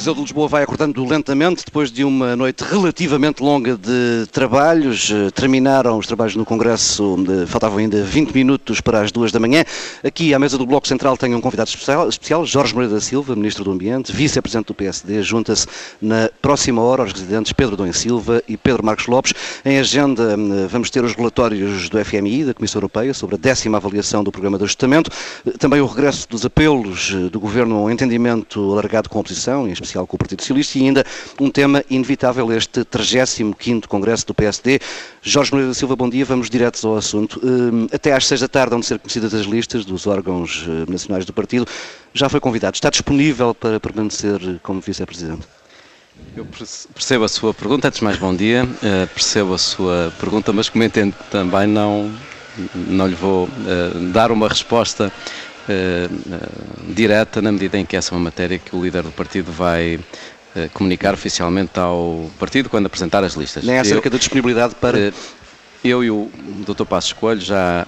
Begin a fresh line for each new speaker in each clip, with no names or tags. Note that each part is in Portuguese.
Coliseu de Lisboa vai acordando lentamente depois de uma noite relativamente longa de trabalhos. Eh, terminaram os trabalhos no Congresso, faltavam ainda 20 minutos para as duas da manhã. Aqui à mesa do Bloco Central tenho um convidado especial, especial Jorge Moreira da Silva, Ministro do Ambiente, Vice-Presidente do PSD. Junta-se na próxima hora aos residentes Pedro Dom Silva e Pedro Marcos Lopes. Em agenda hum, vamos ter os relatórios do FMI, da Comissão Europeia, sobre a décima avaliação do Programa de Ajustamento. Eh, também o regresso dos apelos eh, do Governo ao entendimento alargado com a oposição, em especial com o Partido Socialista, e ainda um tema inevitável, este 35º Congresso do PSD. Jorge Moreira da Silva, bom dia, vamos diretos ao assunto. Hum, até às seis da tarde vão ser conhecidas as listas dos órgãos eh, nacionais do partido. Já foi convidado, está disponível para permanecer como Vice-Presidente?
Eu percebo a sua pergunta, antes de mais bom dia, uh, percebo a sua pergunta, mas como entendo também não, não lhe vou uh, dar uma resposta direta na medida em que essa é uma matéria que o líder do partido vai uh, comunicar oficialmente ao partido quando apresentar as listas.
Nem acerca eu, da disponibilidade para.
Eu e o Dr. Passos Coelho já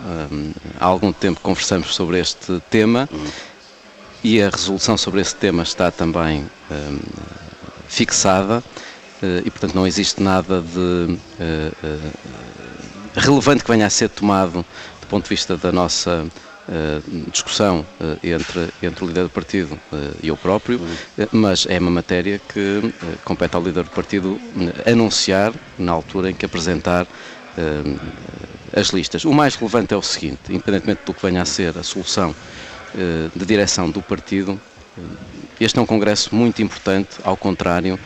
há algum tempo conversamos sobre este tema uhum. e a resolução sobre esse tema está também fixada e, portanto, não existe nada de relevante que venha a ser tomado do ponto de vista da nossa discussão uh, entre, entre o líder do partido uh, e eu próprio, mas é uma matéria que compete ao líder do partido anunciar na altura em que apresentar as listas. O mais relevante é o seguinte: independentemente do que venha a ser a solução de direção do partido, este é um congresso muito importante, ao contrário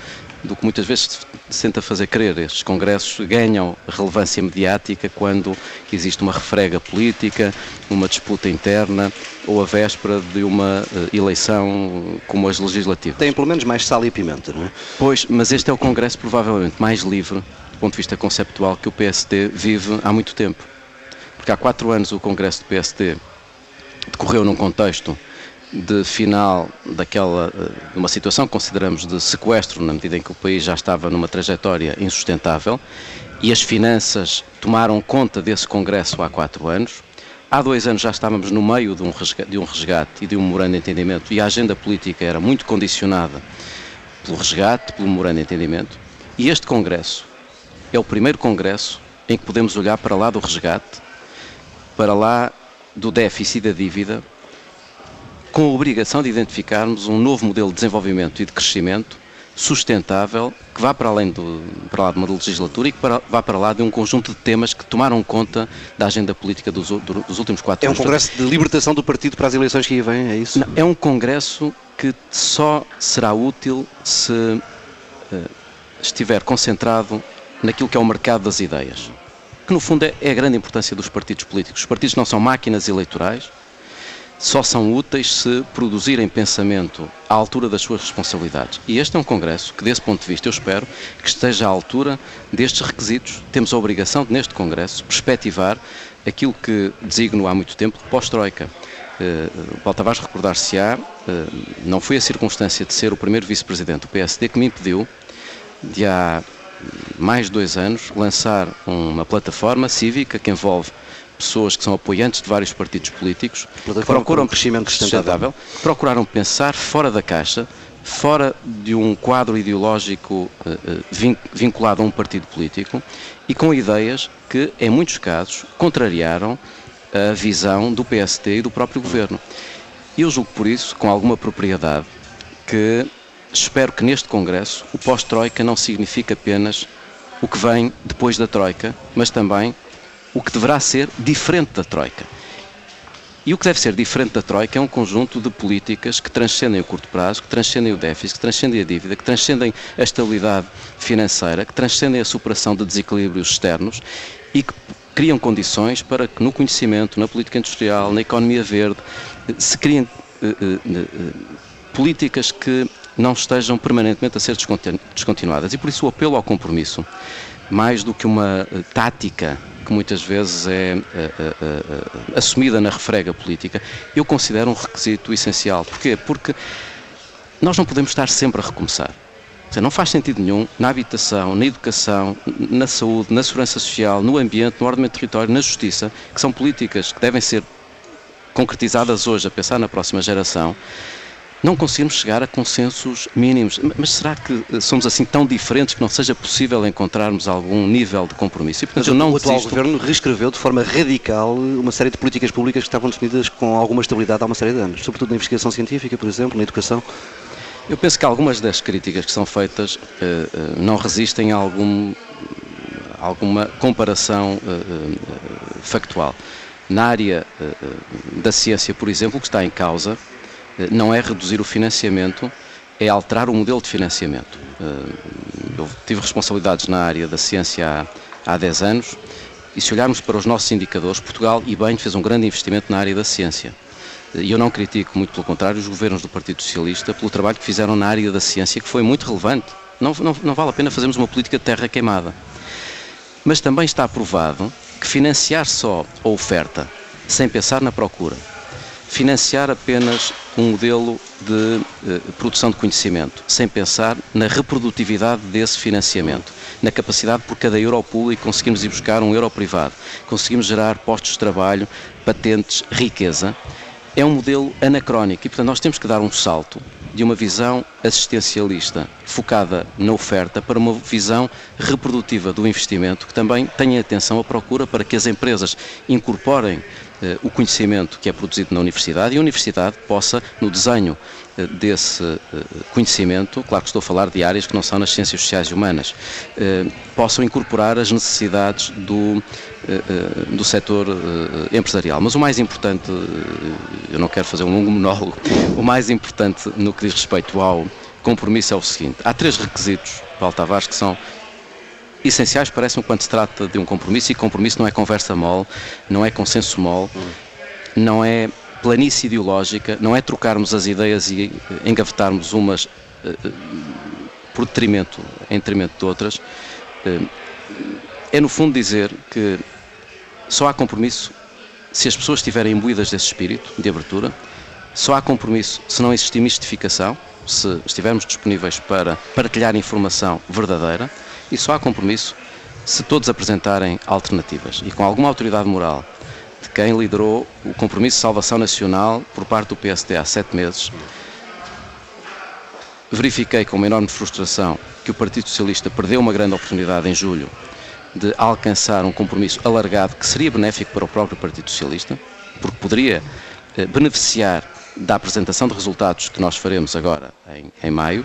do que muitas vezes se tenta fazer crer. Estes congressos ganham relevância mediática quando existe uma refrega política, uma disputa interna ou a véspera de uma uh, eleição como as legislativas.
Tem pelo menos mais sal e pimenta, não é?
Pois, mas este é o congresso provavelmente mais livre, do ponto de vista conceptual, que o PSD vive há muito tempo. Porque há quatro anos o congresso do PSD decorreu num contexto de final daquela eh, uma situação que consideramos de sequestro na medida em que o país já estava numa trajetória insustentável e as finanças tomaram conta desse congresso há quatro anos. Há dois anos já estávamos no meio de um resgate, de um resgate e de um memorando de entendimento e a agenda política era muito condicionada pelo resgate, pelo memorando de entendimento. E este congresso é o primeiro congresso em que podemos olhar para lá do resgate, para lá do déficit da dívida, com a obrigação de identificarmos um novo modelo de desenvolvimento e de crescimento sustentável que vá para além do, para lá de uma legislatura e que para, vá para lá de um conjunto de temas que tomaram conta da agenda política dos, dos últimos quatro
anos. É um congresso de libertação do partido para as eleições que aí vêm, é isso?
Não, é um congresso que só será útil se uh, estiver concentrado naquilo que é o mercado das ideias. Que no fundo é, é a grande importância dos partidos políticos. Os partidos não são máquinas eleitorais, só são úteis se produzirem pensamento à altura das suas responsabilidades. E este é um Congresso que, desse ponto de vista, eu espero que esteja à altura destes requisitos. Temos a obrigação de, neste Congresso, perspectivar aquilo que designo há muito tempo de pós-Troika. Uh, recordar-se-á, uh, não foi a circunstância de ser o primeiro vice-presidente do PSD que me impediu de há mais de dois anos lançar uma plataforma cívica que envolve pessoas que são apoiantes de vários partidos políticos, que procuram um crescimento sustentável, procuraram pensar fora da caixa, fora de um quadro ideológico uh, vinculado a um partido político e com ideias que, em muitos casos, contrariaram a visão do PST e do próprio governo. E eu julgo por isso, com alguma propriedade, que espero que neste Congresso o pós-Troika não signifique apenas o que vem depois da Troika, mas também o que deverá ser diferente da Troika. E o que deve ser diferente da Troika é um conjunto de políticas que transcendem o curto prazo, que transcendem o déficit, que transcendem a dívida, que transcendem a estabilidade financeira, que transcendem a superação de desequilíbrios externos e que criam condições para que no conhecimento, na política industrial, na economia verde, se criem uh, uh, uh, políticas que não estejam permanentemente a ser descontinuadas. E por isso o apelo ao compromisso, mais do que uma eh, tática que muitas vezes é uh, uh, uh, assumida na refrega política, eu considero um requisito essencial. Porquê? Porque nós não podemos estar sempre a recomeçar. Seja, não faz sentido nenhum na habitação, na educação, na saúde, na segurança social, no ambiente, no ordenamento do território, na justiça, que são políticas que devem ser concretizadas hoje a pensar na próxima geração, não conseguimos chegar a consensos mínimos. Mas será que somos assim tão diferentes que não seja possível encontrarmos algum nível de compromisso?
E, portanto, Mas não o atual desisto... governo reescreveu de forma radical uma série de políticas públicas que estavam definidas com alguma estabilidade há uma série de anos, sobretudo na investigação científica, por exemplo, na educação.
Eu penso que algumas das críticas que são feitas uh, uh, não resistem a algum, alguma comparação factual. Na área da ciência, por exemplo, o que está em causa não é reduzir o financiamento, é alterar o modelo de financiamento. Eu tive responsabilidades na área da ciência há, há 10 anos e se olharmos para os nossos indicadores, Portugal e bem fez um grande investimento na área da ciência. E eu não critico, muito pelo contrário, os governos do Partido Socialista pelo trabalho que fizeram na área da ciência, que foi muito relevante. Não, não, não vale a pena fazermos uma política de terra queimada. Mas também está provado que financiar só a oferta, sem pensar na procura, financiar apenas um modelo de eh, produção de conhecimento, sem pensar na reprodutividade desse financiamento, na capacidade por cada euro público conseguimos ir buscar um euro privado, conseguimos gerar postos de trabalho, patentes, riqueza, é um modelo anacrónico e, portanto, nós temos que dar um salto de uma visão assistencialista focada na oferta para uma visão reprodutiva do investimento que também tenha atenção à procura para que as empresas incorporem o conhecimento que é produzido na universidade e a universidade possa, no desenho eh, desse eh, conhecimento, claro que estou a falar de áreas que não são nas ciências sociais e humanas, possam incorporar as necessidades do, do setor empresarial. Mas o mais importante, eu não quero fazer um longo monólogo, o mais importante no que diz respeito ao compromisso é o seguinte: há três requisitos, Paulo Tavares, que são essenciais, parece-me, quando se trata de um compromisso, e compromisso não é conversa mole, não é consenso mole, não é planície ideológica, não é trocarmos as ideias e engavetarmos umas eh, eh, por detrimento, em detrimento de outras. Eh, é, no fundo, dizer que só há compromisso se as pessoas estiverem imbuídas desse espírito de abertura, só há compromisso se não existir mistificação, se estivermos disponíveis para partilhar informação verdadeira, e só há compromisso se todos apresentarem alternativas e com alguma autoridade moral de quem liderou o compromisso de salvação nacional por parte do PSD há sete meses. Verifiquei com uma enorme frustração que o Partido Socialista perdeu uma grande oportunidade em julho de alcançar um compromisso alargado que seria benéfico para o próprio Partido Socialista, porque poderia eh, beneficiar da apresentação de resultados que nós faremos agora em, em maio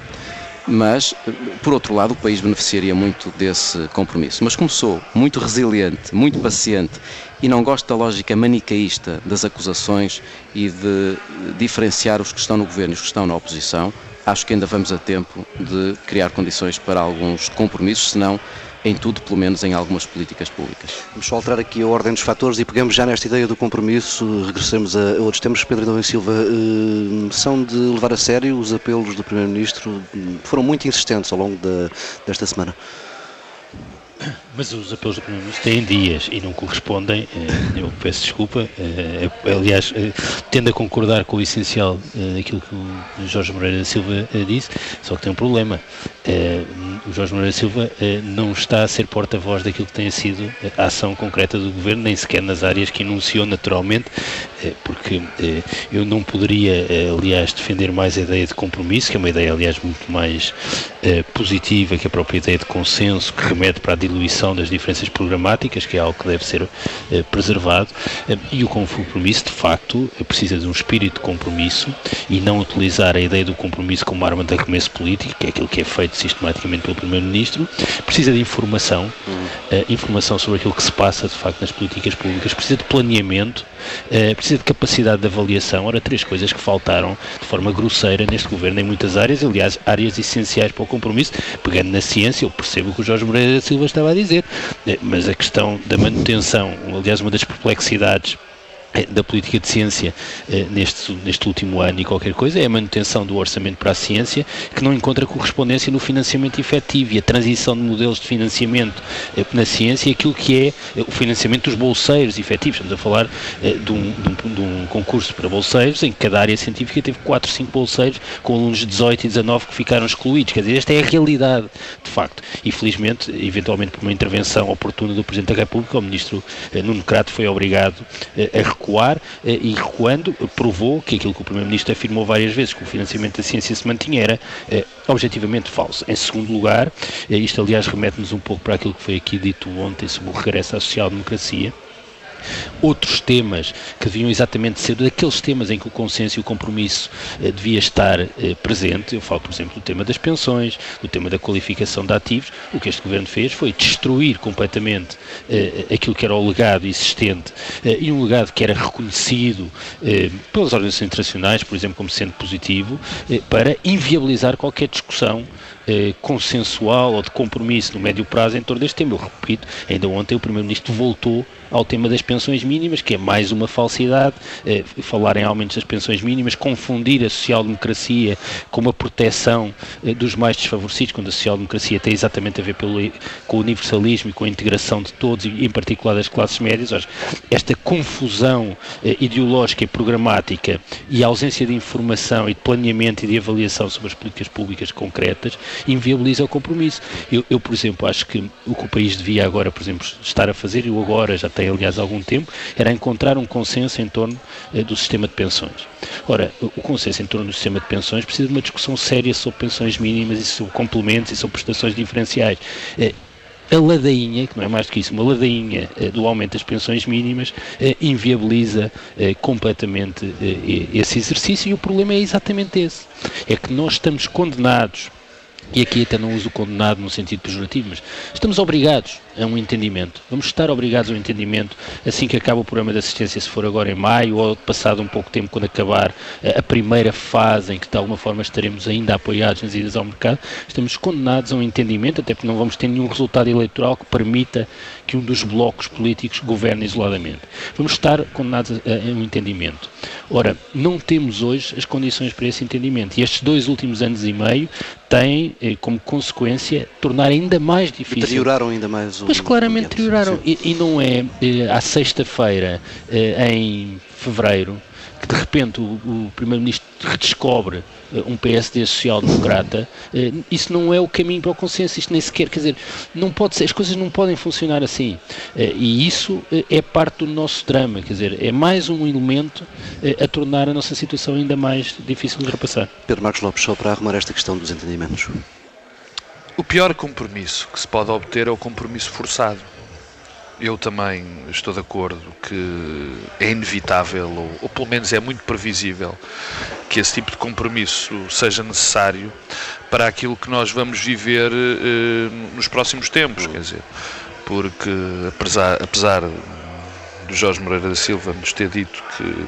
mas, por outro lado, o país beneficiaria muito desse compromisso. Mas como sou muito resiliente, muito paciente e não gosto da lógica manicaísta das acusações e de diferenciar os que estão no governo e os que estão na oposição, acho que ainda vamos a tempo de criar condições para alguns compromissos, senão em tudo, pelo menos em algumas políticas públicas.
Vamos só alterar aqui a ordem dos fatores e pegamos já nesta ideia do compromisso, regressamos a outros temas. Pedro e Silva, eh, são de levar a sério os apelos do Primeiro-Ministro, foram muito insistentes ao longo desta semana.
Mas os apelos do Primeiro-Ministro têm dias e não correspondem, eh, eu peço desculpa, eh, aliás, eh, tendo a concordar com o essencial daquilo que o Jorge Moreira da Silva disse, só que tem um problema. O Jorge Moreira da Silva não está a ser porta-voz daquilo que tenha sido a ação concreta do Governo, nem sequer nas áreas que enunciou naturalmente, porque eu não poderia, aliás, defender mais a ideia de compromisso, que é uma ideia, aliás, muito mais positiva que a própria ideia de consenso, que remete para a diluição das diferenças programáticas, que é algo que deve ser eh, preservado, eh, e o compromisso, de facto, precisa de um espírito de compromisso e não utilizar a ideia do compromisso como arma de arremesso político, que é aquilo que é feito sistematicamente pelo Primeiro-Ministro, precisa de informação, uhum. informação sobre aquilo que se passa, de facto, nas políticas públicas, precisa de planeamento, precisa de capacidade de avaliação, ora, três coisas que faltaram de forma grosseira neste governo em muitas áreas, aliás, áreas essenciais para o compromisso, pegando na ciência, eu percebo que o Jorge Moreira da Silva estava a dizer, eh, mas a questão da manutenção, aliás, uma das perplexidades da política de ciência eh, neste, neste último ano e qualquer coisa é a manutenção do orçamento para a ciência que não encontra correspondência no financiamento efetivo e a transição de modelos de financiamento eh, na ciência e aquilo que é o financiamento dos bolseiros efetivos. Estamos a falar de um, de, um, de um, concurso para bolseiros em que cada área científica teve 4, 5 bolseiros com alunos de 18 e 19 que ficaram excluídos. Quer dizer, esta é a realidade, de facto. E felizmente, eventualmente por uma intervenção oportuna do Presidente da República, o Ministro Nuno Crato foi obrigado a recuar e recuando provou que aquilo que o Primeiro-Ministro afirmou várias vezes, que o financiamento da ciência se mantinha, era objetivamente falso. Em segundo lugar, isto aliás remete-nos um pouco para aquilo que foi aqui dito ontem sobre o regresso à social-democracia, outros temas que deviam exatamente ser daqueles temas em que o consenso e o compromisso eh, devia estar eh, presente. Eu falo, por exemplo, do tema das pensões, do tema da qualificação de ativos. O que este governo fez foi destruir completamente eh, aquilo que era o legado existente eh, e um legado que era reconhecido eh, pelas organizações internacionais, por exemplo, como sendo positivo, eh, para inviabilizar qualquer discussão consensual ou de compromisso no médio prazo em torno deste tema. Eu repito, ainda ontem o Primeiro-Ministro voltou ao tema das pensões mínimas, que é mais uma falsidade, eh, falar em aumentos das pensões mínimas, confundir a social-democracia com uma proteção eh, dos mais desfavorecidos, quando a social-democracia tem exatamente a ver pelo, com o universalismo e com a integração de todos, e em particular das classes médias. Esta confusão eh, ideológica e programática e a ausência de informação e de planeamento e de avaliação sobre as políticas públicas concretas inviabiliza o compromisso. Eu, eu, por exemplo, acho que o que o país devia agora, por exemplo, estar a fazer, e agora já tem aliás algum tempo, era encontrar um consenso em torno eh, do sistema de pensões. Ora, o consenso em torno do sistema de pensões precisa de uma discussão séria sobre pensões mínimas e sobre complementos e sobre prestações diferenciais. Eh, a ladainha, que não é mais do que isso, uma ladainha eh, do aumento das pensões mínimas, eh, inviabiliza eh, completamente esse exercício e o problema é exatamente esse. É que nós estamos condenados e aqui até não uso condenado no sentido pejorativo, mas estamos obrigados a um entendimento. Vamos estar obrigados a um entendimento assim que acaba o programa de assistência, se for agora em maio, ou passado um pouco tempo, quando acabar a primeira fase em que de alguma forma estaremos ainda apoiados nas idas ao mercado, estamos condenados a um entendimento, até porque não vamos ter nenhum resultado eleitoral que permita que um dos blocos políticos governe isoladamente. Vamos estar condenados a, a um entendimento. Ora, não temos hoje as condições para esse entendimento. E estes dois últimos anos e meio têm eh, como consequência tornar ainda mais difícil.
Deterioraram ainda mais
o. Mas claramente deterioraram. E, e, não é eh, à sexta-feira, eh, em fevereiro, que de repente o, o Primeiro-Ministro redescobre uh, um PSD social-democrata, uh, isso não é o caminho para o consenso, isto nem sequer, quer dizer, não pode ser, as coisas não podem funcionar assim. Uh, e isso é parte do nosso drama, quer dizer, é mais um elemento a tornar a nossa situação ainda mais difícil de ultrapassar.
Pedro Marcos Lopes, só para arrumar esta questão dos entendimentos.
O pior compromisso que se pode obter é o compromisso forçado eu também estou de acordo que é inevitável, ou, ou, pelo menos é muito previsível, que esse tipo de compromisso seja necessário para aquilo que nós vamos viver eh, nos próximos tempos, quer dizer, porque apesar, apesar do Jorge Moreira da Silva nos ter dito que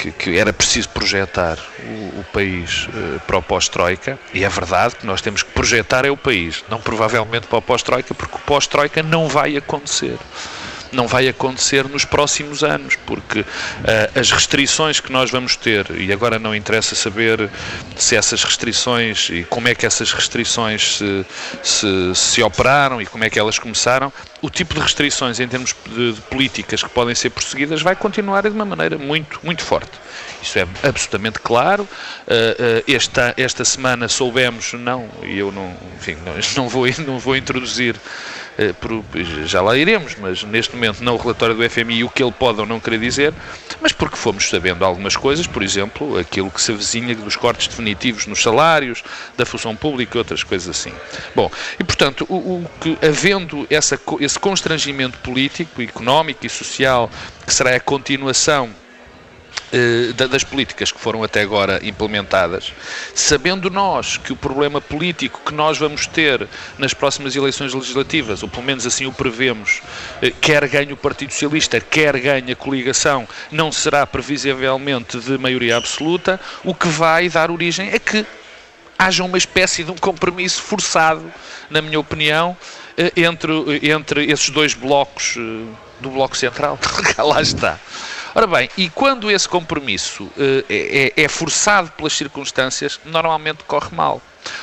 que, que, era preciso projetar o, o país uh, para o pós-Troika, e é verdade que nós temos que projetar é o país, não provavelmente para o pós-Troika, porque o pós-Troika não vai acontecer não vai acontecer nos próximos anos, porque uh, as restrições que nós vamos ter, e agora não interessa saber se essas restrições e como é que essas restrições se, se, se operaram e como é que elas começaram, o tipo de restrições em termos de, de políticas que podem ser prosseguidas vai continuar de uma maneira muito, muito forte. Isso é absolutamente claro. Uh, uh, esta, esta semana soubemos, não, e eu não, enfim, não, vou, não vou introduzir eh, já lá iremos, mas neste momento não o relatório do FMI o que ele pode ou não querer dizer, mas porque fomos sabendo algumas coisas, por exemplo, aquilo que se avizinha dos cortes definitivos nos salários, da função pública e outras coisas assim. Bom, e portanto, o, o que, havendo essa, esse constrangimento político, económico e social, que será a continuação eh, das políticas que foram até agora implementadas, sabendo nós que o problema político que nós vamos ter nas próximas eleições legislativas, ou pelo menos assim o prevemos, eh, quer ganhe o Partido Socialista, quer ganhe a coligação, não será previsivelmente de maioria absoluta, o que vai dar origem a que haja uma espécie de um compromisso forçado, na minha opinião, eh, entre, entre esses dois blocos do Bloco Central. Lá está. Ora bem, e quando esse compromisso uh, é, é forçado pelas circunstâncias, normalmente corre mal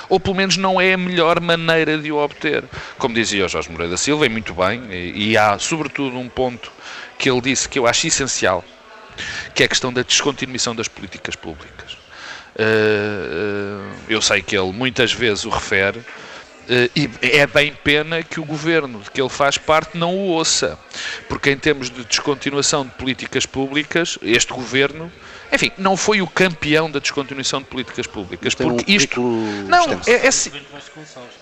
ou pelo menos não é a melhor maneira de o obter. Como dizia o Jorge Moreira da Silva, e muito bem, e, e, há sobretudo um ponto que ele disse que eu acho essencial, que é a questão da descontinuação das políticas públicas. Uh, eu sei que ele muitas vezes o refere, e é bem pena que o governo de que ele faz parte não o ouça, porque em termos de descontinuação de políticas públicas, este governo enfim, não foi o campeão da descontinuação de políticas públicas.
Tem
porque
um
isto. Não, é, é si-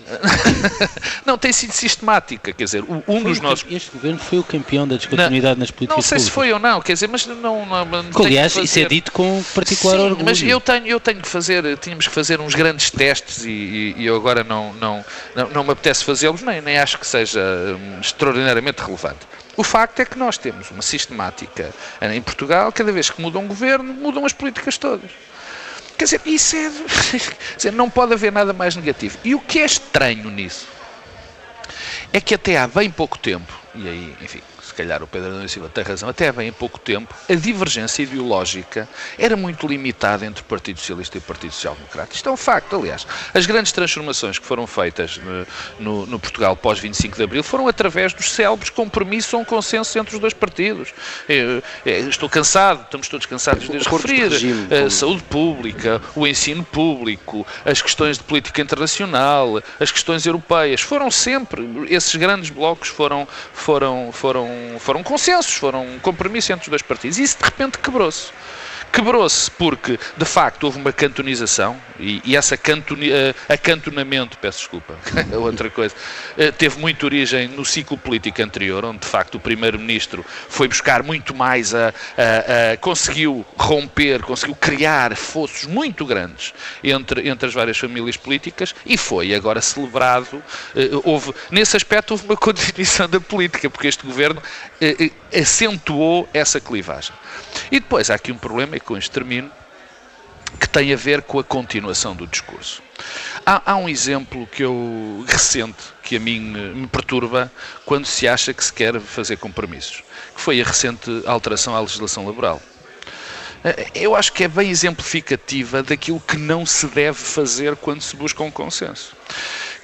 não, tem sido sistemática. Quer dizer, um dos nossos.
Este governo foi o campeão da descontinuidade nas políticas
Não sei se
públicas.
foi ou não, quer dizer, mas não. não, não
Que, Aliás,
que
isso é
fazer-
dito com particular
Sim,
orgulho.
mas eu tenho, eu tenho que fazer, tínhamos que fazer uns grandes testes e, e- e eu agora não, não, não, não me apetece fazê-los, nem, nem acho que seja hum, extraordinariamente relevante. O facto é que nós temos uma sistemática em Portugal, cada vez que muda um governo, mudam as políticas todas. Quer dizer, isso é. quer dizer, não pode haver nada mais negativo. E o que é estranho nisso é que até há bem pouco tempo, e aí, enfim, calhar o Pedro e Silva tem razão, até há bem pouco tempo, a divergência ideológica era muito limitada entre o Partido Socialista e o Partido Social Democrata. Isto é um facto, aliás. As grandes transformações que foram feitas no, no- no Portugal pós-25 de Abril foram através dos célebres compromissos ou um consenso entre os dois partidos. Eu- eu estou cansado, estamos todos cansados de referir.
regime,
A
como-
saúde pública, o ensino público, as questões de política internacional, as questões europeias, foram sempre, esses grandes blocos foram, foram, foram, foram consensos, foram um compromisso entre os dois partidos. E isso de repente quebrou-se. Quebrou-se porque, de facto, houve uma cantonização e, e essa cantoni, eh, acantonamento, peço desculpa, é outra coisa, eh, teve muita origem no ciclo político anterior, onde, de facto, o Primeiro-Ministro foi buscar muito mais a, a- a- conseguiu romper, conseguiu criar fossos muito grandes entre, entre as várias famílias políticas e foi agora celebrado. eh, houve, nesse aspecto, houve uma continuação da política, porque este governo acentuou essa clivagem. E depois há aqui um problema, e com isto termino, que tem a ver com a continuação do discurso. Há, há um exemplo que eu recente que a mim eh, me perturba quando se acha que se quer fazer compromissos, que foi a recente alteração à legislação laboral. Eh, Eu acho que é bem exemplificativa daquilo que não se deve fazer quando se busca um consenso.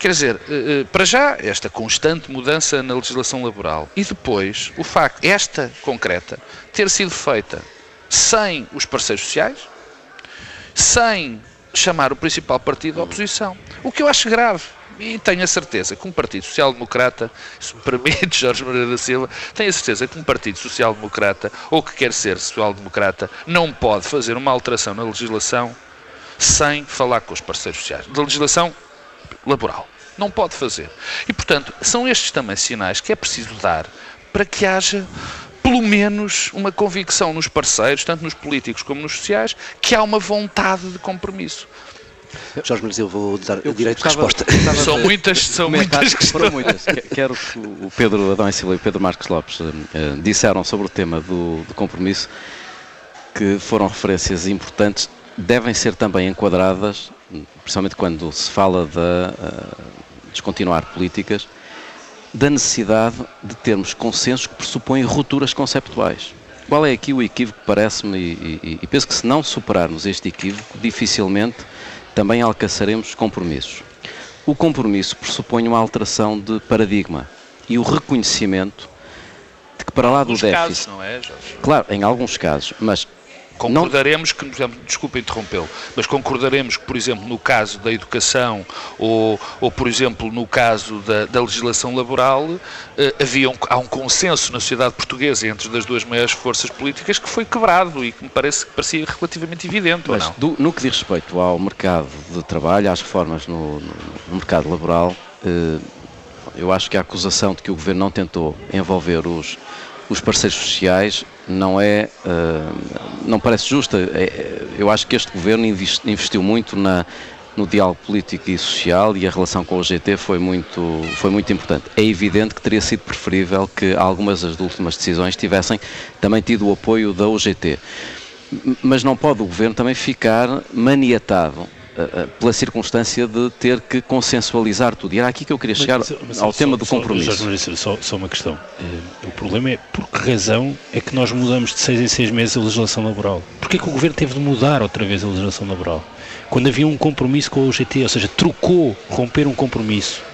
Quer dizer, eh, eh, para já, esta constante mudança na legislação laboral e depois o facto, esta concreta, ter sido feita sem os parceiros sociais, sem chamar o principal partido à oposição. O que eu acho grave. E tenho a certeza que um Partido Social Democrata, se me permite, Jorge Moreira da Silva, tenho a certeza que um Partido Social Democrata, ou que quer ser Social Democrata, não pode fazer uma alteração na legislação sem falar com os parceiros sociais. Da legislação laboral. Não pode fazer. E, portanto, são estes também sinais que é preciso dar para que haja, pelo menos, uma convicção nos parceiros, tanto nos políticos como nos sociais, que há uma vontade de compromisso.
Jorge Mendes, eu vou dar
Eu
direito de resposta.
São
de
muitas, são muitas questões.
Foram muitas. Que- Quero que o Pedro Adão e Silva e o Pedro Marcos Lopes eh, disseram sobre o tema do, do compromisso, que foram referências importantes, devem ser também enquadradas, principalmente quando se fala de eh, descontinuar políticas, da necessidade de termos consensos que pressupõem rupturas conceptuais. Qual é aqui o equívoco que parece-me, e, e- e penso que se não superarmos este equívoco, dificilmente também alcançaremos compromissos. O compromisso pressupõe uma alteração de paradigma e o reconhecimento de que para lá do
Nos
déficit,
casos, não é, Jorge?
claro, em alguns casos, mas
Concordaremos que, por exemplo, desculpa interrompê-lo, mas concordaremos que, por exemplo, no caso da educação ou, ou por exemplo, no caso da, da legislação laboral, eh, havia um, há um consenso na sociedade portuguesa entre as duas maiores forças políticas que foi quebrado e que me parece que parecia relativamente evidente,
Mas do- no que diz respeito ao mercado de trabalho, às reformas no, no- no mercado laboral, eh, eu acho que a acusação de que o Governo não tentou envolver os, os parceiros sociais não é, eh, não parece justa. É- é- eu acho que este Governo invest- investiu muito na, no diálogo político e social e a relação com o GT foi muito, foi muito importante. É evidente que teria sido preferível que algumas das últimas decisões tivessem também tido o apoio da UGT. M- Mas não pode o Governo também ficar maniatado pela circunstância de ter que consensualizar tudo. E era aqui que eu queria chegar
Mas- mas
ao
só-
tema do
só-
compromisso.
Maurício, só, só uma questão. Eh, o problema é por que razão é que nós mudamos de seis em seis meses a legislação laboral? Porquê que o Governo teve de mudar outra vez a legislação laboral? Quando havia um compromisso com a UGT, ou seja, trocou romper um compromisso eh,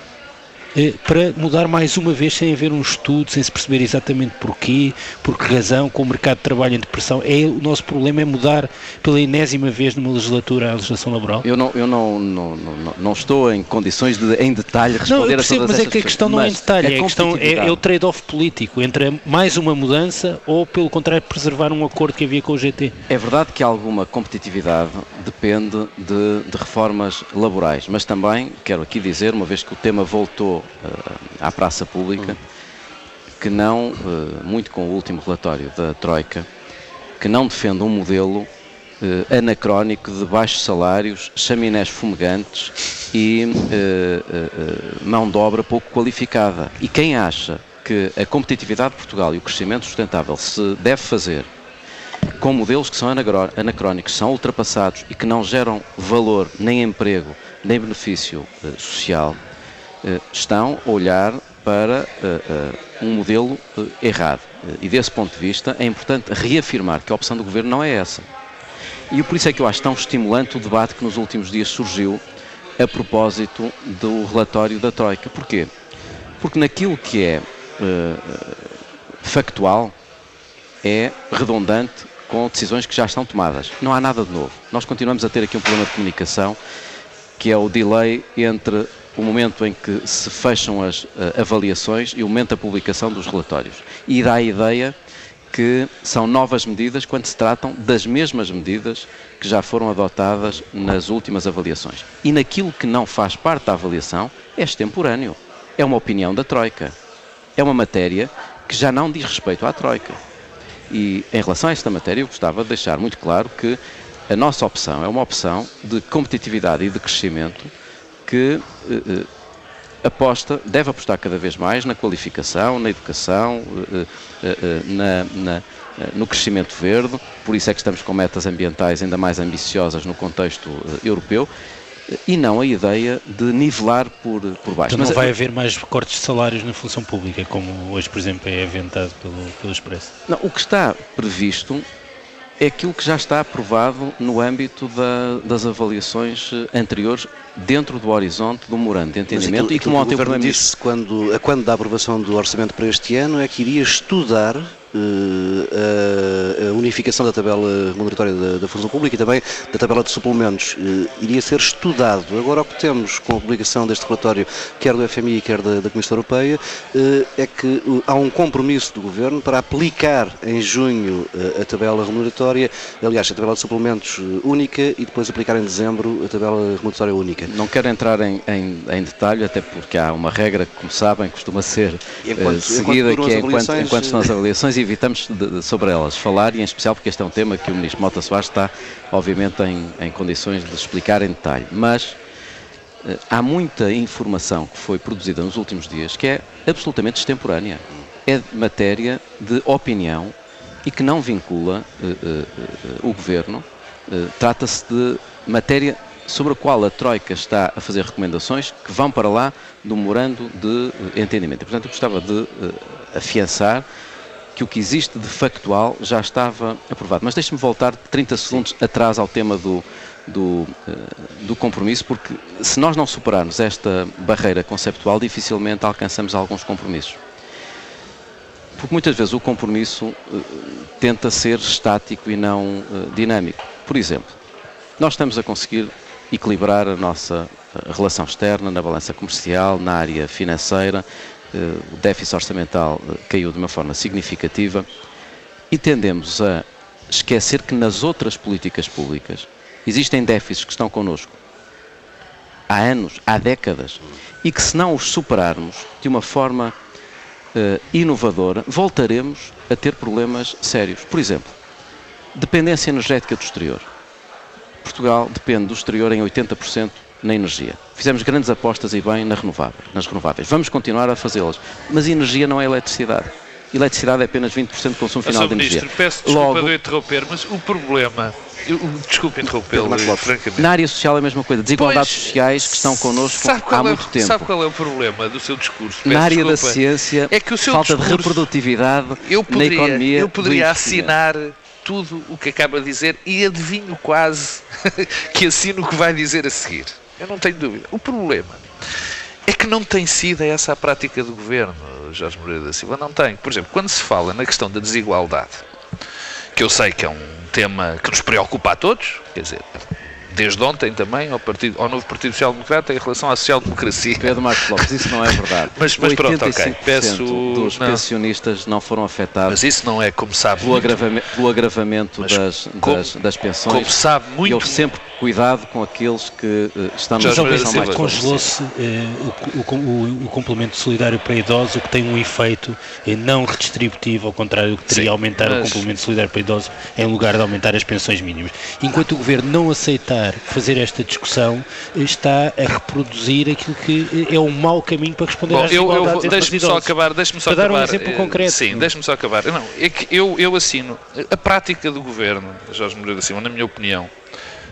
para mudar mais uma vez sem haver um estudo, sem se perceber exatamente porquê, por que razão, com o mercado de trabalho em depressão. É, o nosso problema é mudar pela enésima vez numa legislatura a legislação laboral?
Eu não, eu não, não, não, não estou em condições de, em detalhe, responder
não, eu percebo,
a
todas
mas
é que a questão não é em detalhe, é, questão, é, é o trade-off político entre mais uma mudança ou, pelo contrário, preservar um acordo que havia com o GT.
É verdade que alguma competitividade depende de, de reformas laborais, mas também, quero aqui dizer, uma vez que o tema voltou uh, à praça pública, que não, uh, muito com o último relatório da Troika, que não defende um modelo uh, anacrónico de baixos salários, chaminés fumegantes e mão de obra pouco qualificada. E quem acha que a competitividade de Portugal e o crescimento sustentável se deve fazer com modelos que são anacrónicos, são ultrapassados e que não geram valor, nem emprego, nem benefício social, eh, estão a olhar para eh, eh, um modelo errado. E desse ponto de vista é importante reafirmar que a opção do governo não é essa. E por isso é que eu acho tão estimulante o debate que nos últimos dias surgiu a propósito do relatório da Troika. Porquê? Porque naquilo que é factual é redundante com decisões que já estão tomadas. Não há nada de novo. Nós continuamos a ter aqui um problema de comunicação que é o delay entre o momento em que se fecham as uh, avaliações e o momento da publicação dos relatórios. E dá a ideia que são novas medidas quando se tratam das mesmas medidas que já foram adotadas nas últimas avaliações. E naquilo que não faz parte da avaliação é extemporâneo. É uma opinião da Troika. É uma matéria que já não diz respeito à Troika. E em relação a esta matéria, eu gostava de deixar muito claro que a nossa opção é uma opção de competitividade e de crescimento que eh, eh, aposta, deve apostar cada vez mais na qualificação, na educação, eh, na, na, no crescimento verde, por isso é que estamos com metas ambientais ainda mais ambiciosas no contexto europeu, e não a ideia de nivelar por, por baixo.
Então não Mas, vai haver mais cortes de salários na função pública, como hoje, por exemplo, é aventado pelo, pelo Expresso?
Não, o que está previsto é aquilo que já está aprovado no âmbito da, das avaliações eh, anteriores dentro do horizonte do memorando de entendimento
e como ontem o Governo disse quando, a quando da aprovação do orçamento para este ano é que iria estudar a, unificação da tabela remuneratória da, da, função pública e também da tabela de suplementos uh, iria ser estudado. Agora o que temos com a publicação deste relatório, quer do FMI, quer da, da Comissão Europeia, uh, é que há um compromisso do Governo para aplicar em junho a tabela remuneratória, aliás, a tabela de suplementos única e depois aplicar em dezembro a tabela remuneratória única.
Não quero entrar em, em, em detalhe, até porque há uma regra que, como sabem, costuma ser enquanto, seguida, enquanto que é enquanto, enquanto estão as avaliações e evitamos de, sobre elas falar, e em especial porque este é um tema que o Ministro Mota Soares está, obviamente, em, em condições de explicar em detalhe. Mas eh, há muita informação que foi produzida nos últimos dias que é absolutamente extemporânea. É matéria de opinião e que não vincula eh, eh, o Governo. Trata-se de matéria sobre a qual a Troika está a fazer recomendações que vão para lá do memorando de entendimento. E, portanto, eu gostava de afiançar que o que existe de factual já estava aprovado. Mas deixe-me voltar 30 segundos atrás ao tema do, do, eh, do, compromisso, porque se nós não superarmos esta barreira conceptual, dificilmente alcançamos alguns compromissos. Porque muitas vezes o compromisso uh, tenta ser estático e não uh, dinâmico. Por exemplo, nós estamos a conseguir equilibrar a nossa relação externa na balança comercial, na área financeira, eh, o déficit orçamental eh, caiu de uma forma significativa e tendemos a esquecer que nas outras políticas públicas existem déficits que estão connosco há anos, há décadas, e que se não os superarmos de uma forma uh, inovadora, voltaremos a ter problemas sérios. Por exemplo, dependência energética do exterior. Portugal depende do exterior em 80% na energia. Fizemos grandes apostas e bem na renovável, nas renováveis. Vamos continuar a fazê-las. Mas energia não é eletricidade. Eletricidade é apenas 20% do consumo final de energia.
Ministro, peço desculpa Logo, de interromper, mas o problema. Eu, desculpe interrompê-lo, francamente.
Na área social é a mesma coisa. Desigualdades pois, sociais que estão connosco há muito
é,
tempo.
Sabe qual é o problema do seu discurso?
Peço na área desculpa. da ciência, é que o seu falta discurso, de reprodutividade eu poderia, na economia.
Eu poderia assinar tudo o que acaba de dizer e adivinho quase que assino o que vai dizer a seguir. Eu não tenho dúvida. O problema É que não tem sido essa a prática do governo, Jorge Moreira da Silva. Não tem. Por exemplo, quando se fala na questão da desigualdade, que eu sei que é um tema que nos preocupa a todos, quer dizer, desde ontem também ao, partido, ao novo Partido Social Democrata em relação à social-democracia.
Pedro Marcos Lopes, isso não é verdade.
mas, mas pronto, ok. Peço,
dos não. pensionistas não foram afetados.
Mas isso não é, como sabe,
pelo, agravamento, pelo agravamento das, como, das, das, pensões.
Como sabe muito.
E houve sempre cuidado com aqueles que uh, estão
na situação mais Congelou-se uh, o, o, o, complemento solidário para idosos, o que tem um efeito uh, não redistributivo, ao contrário do que teria Sim, aumentar mas... o complemento solidário para idosos em lugar de aumentar as pensões mínimas. Enquanto o Governo não aceitar fazer esta discussão, está a reproduzir aquilo que é um mau caminho para responder Bom, às
eu, eu Deixe-me só acabar, deixe-me só
para
acabar.
dar um exemplo concreto.
Sim, deixe-me só acabar. Não, é que eu, eu assino. A prática do Governo, Jorge Moreira da Silva, na minha opinião,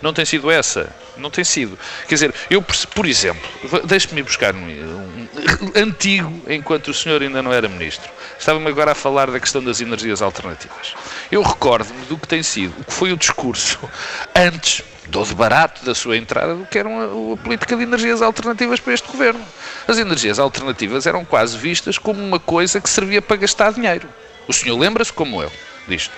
não tem sido essa. Não tem sido. Quer dizer, eu, por exemplo, deixe-me buscar um, um, antigo, enquanto o senhor ainda não era ministro. Estava-me agora a falar da questão das energias alternativas. Eu recordo-me do que tem sido, o que foi o discurso antes do barato da sua entrada do que era uma, a política de energias alternativas para este governo. As energias alternativas eram quase vistas como uma coisa que servia para gastar dinheiro. O senhor lembra-se como eu disto?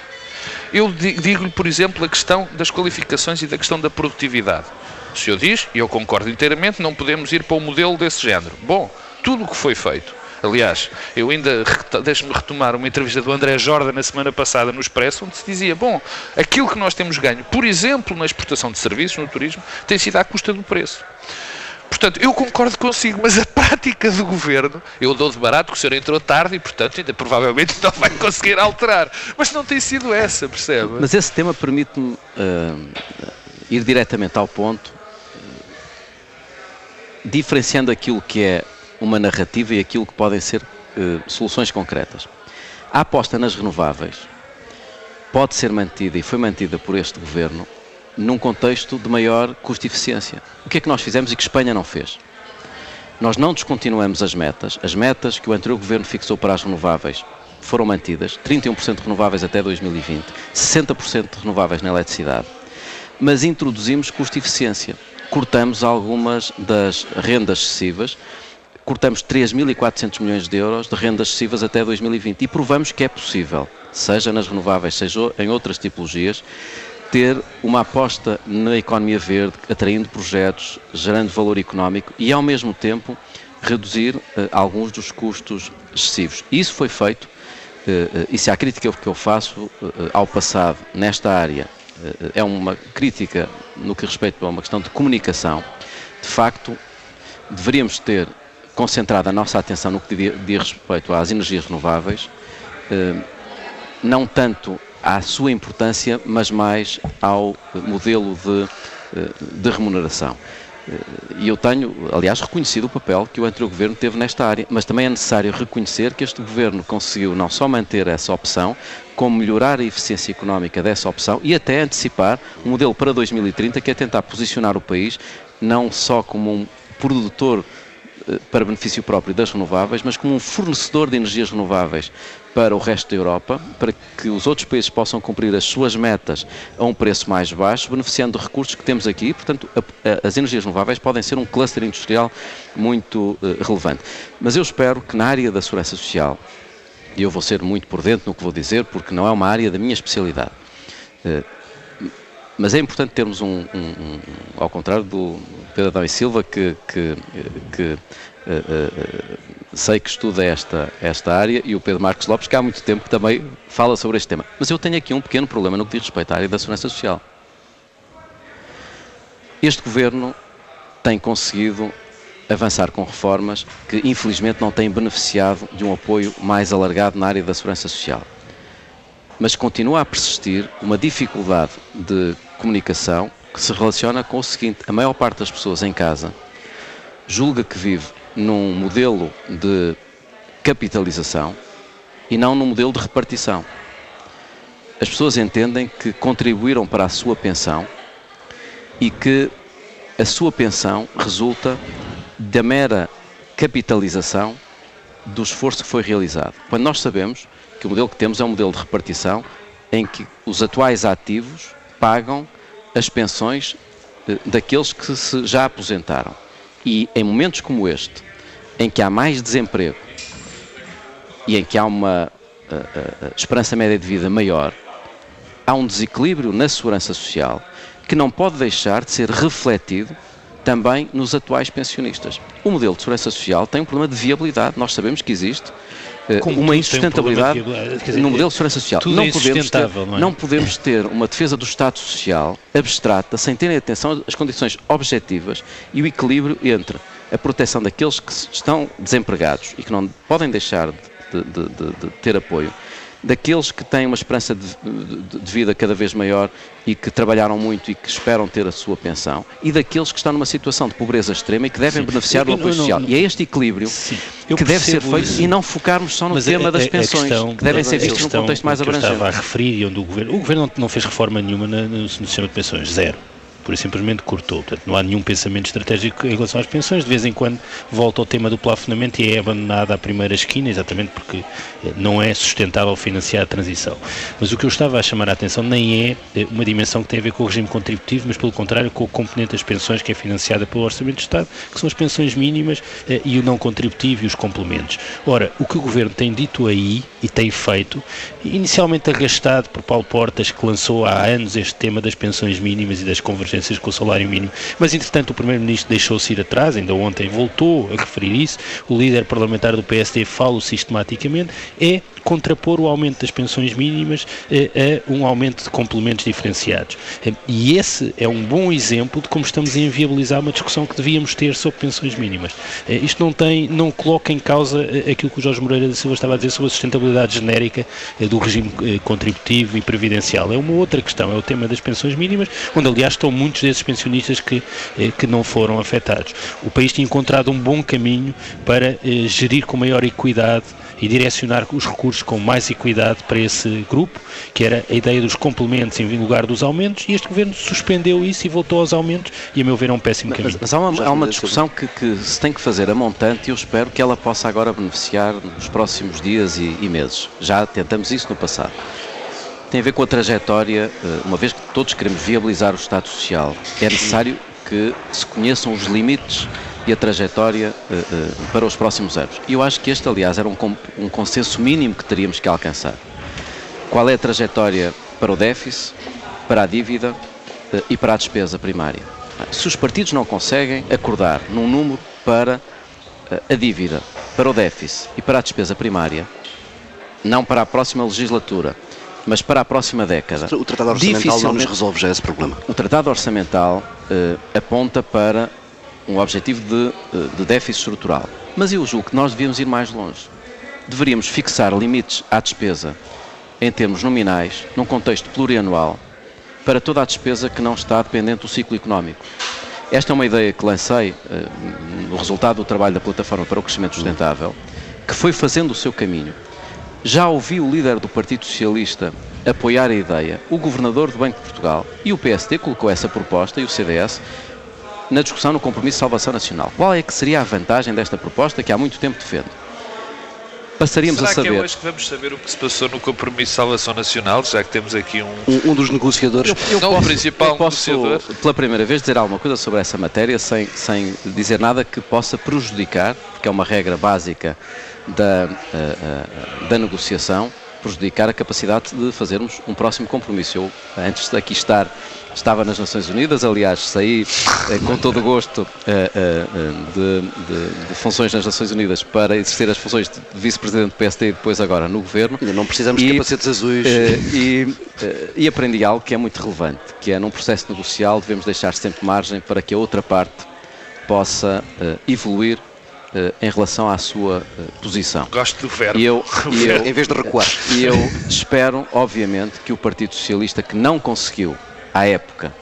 Eu digo-lhe, por exemplo, a questão das qualificações e da questão da produtividade. O senhor diz, e eu concordo inteiramente, não podemos ir para um modelo desse género. Bom, tudo o que foi feito. Aliás, eu ainda deixo-me retomar uma entrevista do André Jordan na semana passada no Expresso, onde se dizia: bom, aquilo que nós temos ganho, por exemplo, na exportação de serviços, no turismo, tem sido à custa do preço. Portanto, eu concordo consigo, mas a prática do governo, eu dou de barato que o senhor entrou tarde e, portanto, ainda provavelmente não vai conseguir alterar. Mas não tem sido essa, percebe?
Mas esse tema permite-me uh, ir diretamente ao ponto, diferenciando aquilo que é uma narrativa e aquilo que podem ser uh, soluções concretas. A aposta nas renováveis pode ser mantida e foi mantida por este governo num contexto de maior custo-eficiência. O que é que nós fizemos e que Espanha não fez? Nós não descontinuamos as metas. As metas que o anterior governo fixou para as renováveis foram mantidas, 31% renováveis até 2020, 60% renováveis na eletricidade. Mas introduzimos custo-eficiência. Cortamos algumas das rendas excessivas, cortamos 3.400 milhões de euros de rendas excessivas até 2020 e provamos que é possível, seja nas renováveis, seja em outras tipologias, ter uma aposta na economia verde, atraindo projetos, gerando valor económico e, ao mesmo tempo, reduzir uh, alguns dos custos excessivos. Isso foi feito, uh, uh, e se há crítica que eu faço ao passado nesta área, é uma crítica no que respeita a uma questão de comunicação. De facto, deveríamos ter concentrado a nossa atenção no que diz respeito às energias renováveis, não tanto à sua importância, mas mais ao modelo de, eh, de remuneração. Eh, e eu tenho, aliás, reconhecido o papel que o anterior governo teve nesta área, mas também é necessário reconhecer que este governo conseguiu não só manter essa opção, como melhorar a eficiência económica dessa opção e até antecipar um modelo para 2030 que é tentar posicionar o país não só como um produtor para benefício próprio das renováveis, mas como um fornecedor de energias renováveis para o resto da Europa, para que os outros países possam cumprir as suas metas a um preço mais baixo, beneficiando de recursos que temos aqui. Portanto, a, a, as energias renováveis podem ser um cluster industrial muito uh, relevante. Mas eu espero que na área da segurança social, e eu vou ser muito por dentro no que vou dizer, porque não é uma área da minha especialidade. Uh, mas é importante termos um, um, um, ao contrário do Pedro Adão e Silva, que, que, que uh, uh, sei que estuda esta, esta área, e o Pedro Marcos Lopes, que há muito tempo também fala sobre este tema. Mas eu tenho aqui um pequeno problema no que diz respeito à área da segurança social. Este governo tem conseguido avançar com reformas que, infelizmente, não têm beneficiado de um apoio mais alargado na área da segurança social mas continua a persistir uma dificuldade de comunicação que se relaciona com o seguinte: a maior parte das pessoas em casa julga que vive num modelo de capitalização e não num modelo de repartição. As pessoas entendem que contribuíram para a sua pensão e que a sua pensão resulta da mera capitalização do esforço que foi realizado. Quando nós sabemos que o modelo que temos é um modelo de repartição em que os atuais ativos pagam as pensões eh, daqueles que se já aposentaram. E em momentos como este, em que há mais desemprego e em que há uma uh, uh, esperança média de vida maior, há um desequilíbrio na segurança social que não pode deixar de ser refletido também nos atuais pensionistas. O modelo de segurança social tem um problema de viabilidade, nós sabemos que existe como uma insustentabilidade um dizer, no modelo de segurança social.
Não, é podemos ter, não,
é? não podemos ter uma defesa do Estado Social abstrata, sem terem atenção às condições objetivas e o equilíbrio entre a proteção daqueles que estão desempregados e que não podem deixar de, de, de, de ter apoio daqueles que têm uma esperança de, de, de, vida cada vez maior e que trabalharam muito e que esperam ter a sua pensão, e daqueles que estão numa situação de pobreza extrema e que devem Sim. beneficiar do apoio social. E é este equilíbrio que deve ser feito isso. e não focarmos só no Mas tema a, das pensões, questão, que devem ser vistos num contexto mais abrangente.
Eu estava a referir, onde o governo, o governo não fez reforma nenhuma no, no sistema de pensões, zero por e simplesmente cortou. Portanto, não há nenhum pensamento estratégico em relação às pensões. De vez em quando volta ao tema do plafonamento e é abandonada à primeira esquina, exatamente porque eh, não é sustentável financiar a transição. Mas o que eu estava a chamar a atenção nem é eh, uma dimensão que tem a ver com o regime contributivo, mas pelo contrário com o componente das pensões que é financiada pelo Orçamento de Estado, que são as pensões mínimas eh, e o não contributivo e os complementos. Ora, o que o Governo tem dito aí e tem feito, inicialmente arrastado por Paulo Portas, que lançou há anos este tema das pensões mínimas e das convergências diferenças com o salário mínimo. Mas, entretanto, o Primeiro-Ministro deixou-se ir atrás, ainda ontem voltou a referir isso, o líder parlamentar do PSD fala sistematicamente, é contrapor o aumento das pensões mínimas eh, a um aumento de complementos diferenciados. Eh, e esse é um bom exemplo de como estamos a inviabilizar uma discussão que devíamos ter sobre pensões mínimas. Eh, isto não tem, não coloca em causa aquilo que o Jorge Moreira da Silva estava a dizer sobre a sustentabilidade genérica do regime contributivo e previdencial. É uma outra questão, é o tema das pensões mínimas, onde aliás estão muitos desses pensionistas que, que não foram afetados. O país tinha encontrado um bom caminho para gerir com maior equidade e direcionar os recursos com mais equidade para esse grupo, que era a ideia dos complementos em lugar dos aumentos, e este governo suspendeu isso e voltou aos aumentos, e a meu ver é um péssimo caminho.
Mas, mas há uma, há uma discussão que, que, se tem que fazer a montante e eu espero que ela possa agora beneficiar nos próximos dias e, e meses. Já tentamos isso no passado tem a ver com a trajetória, eh, uma vez que todos queremos viabilizar o Estado Social, é necessário que se conheçam os limites e a trajetória uh, uh, para os próximos anos. E eu acho que este, aliás, era um, um consenso mínimo que teríamos que alcançar. Qual é a trajetória para o déficit, para a dívida uh, e para a despesa primária? Se os partidos não conseguem acordar num número para a dívida, para o déficit e para a despesa primária, não para a próxima legislatura, mas para a próxima década.
O Tratado Orçamental não nos resolve já esse problema.
O Tratado Orçamental aponta para um objetivo de, eh, de déficit estrutural. Mas eu julgo que nós devíamos ir mais longe. Deveríamos fixar limites à despesa em termos nominais, num contexto plurianual, para toda a despesa que não está dependente do ciclo económico. Esta é uma ideia que lancei no resultado do trabalho da Plataforma para o Crescimento Sustentável, que foi fazendo o seu caminho. Já ouvi o líder do Partido Socialista apoiar a ideia, o governador do Banco de Portugal e o PSD colocou essa proposta e o CDS na discussão no compromisso de salvação nacional. Qual é que seria a vantagem desta proposta que há muito tempo defendo? Passaríamos
Será
a saber.
que é hoje que vamos saber o que se passou no compromisso de salvação nacional, já que temos aqui um.
Um, um dos negociadores.
Eu, eu não posso, o principal eu posso, negociador. pela primeira vez, dizer alguma coisa sobre essa matéria sem, sem dizer nada que possa prejudicar, porque é uma regra básica da, uh, uh, da negociação, prejudicar a capacidade de fazermos um próximo compromisso. Eu, antes de aqui estar estava nas Nações Unidas, aliás, saí eh, com todo o gosto eh, eh, de, de, de, funções nas Nações Unidas para exercer as funções de vice-presidente do PSD e depois agora no governo.
Não precisamos e, de capacetes azuis.
E, e aprendi algo que é muito relevante, que é num processo negocial devemos deixar sempre margem para que a outra parte possa evoluir em relação à sua posição.
Gosto do verbo.
E eu,
e eu, em vez de recuar.
E eu espero, obviamente, que o Partido Socialista, que não conseguiu à época,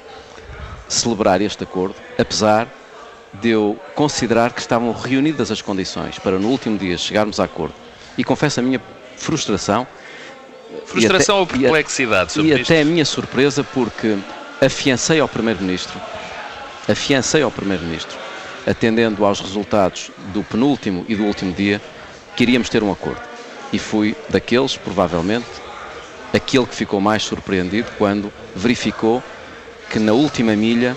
celebrar este acordo, apesar de eu considerar que estavam reunidas as condições para no último dia chegarmos a acordo. E confesso a minha frustração.
Frustração até, ou perplexidade?
E, e até a minha surpresa, porque afiancei ao Primeiro-Ministro, afiancei ao Primeiro-Ministro, atendendo aos resultados do penúltimo e do último dia, que iríamos ter um acordo. E fui daqueles, provavelmente, aquele que ficou mais surpreendido quando verificou que na última milha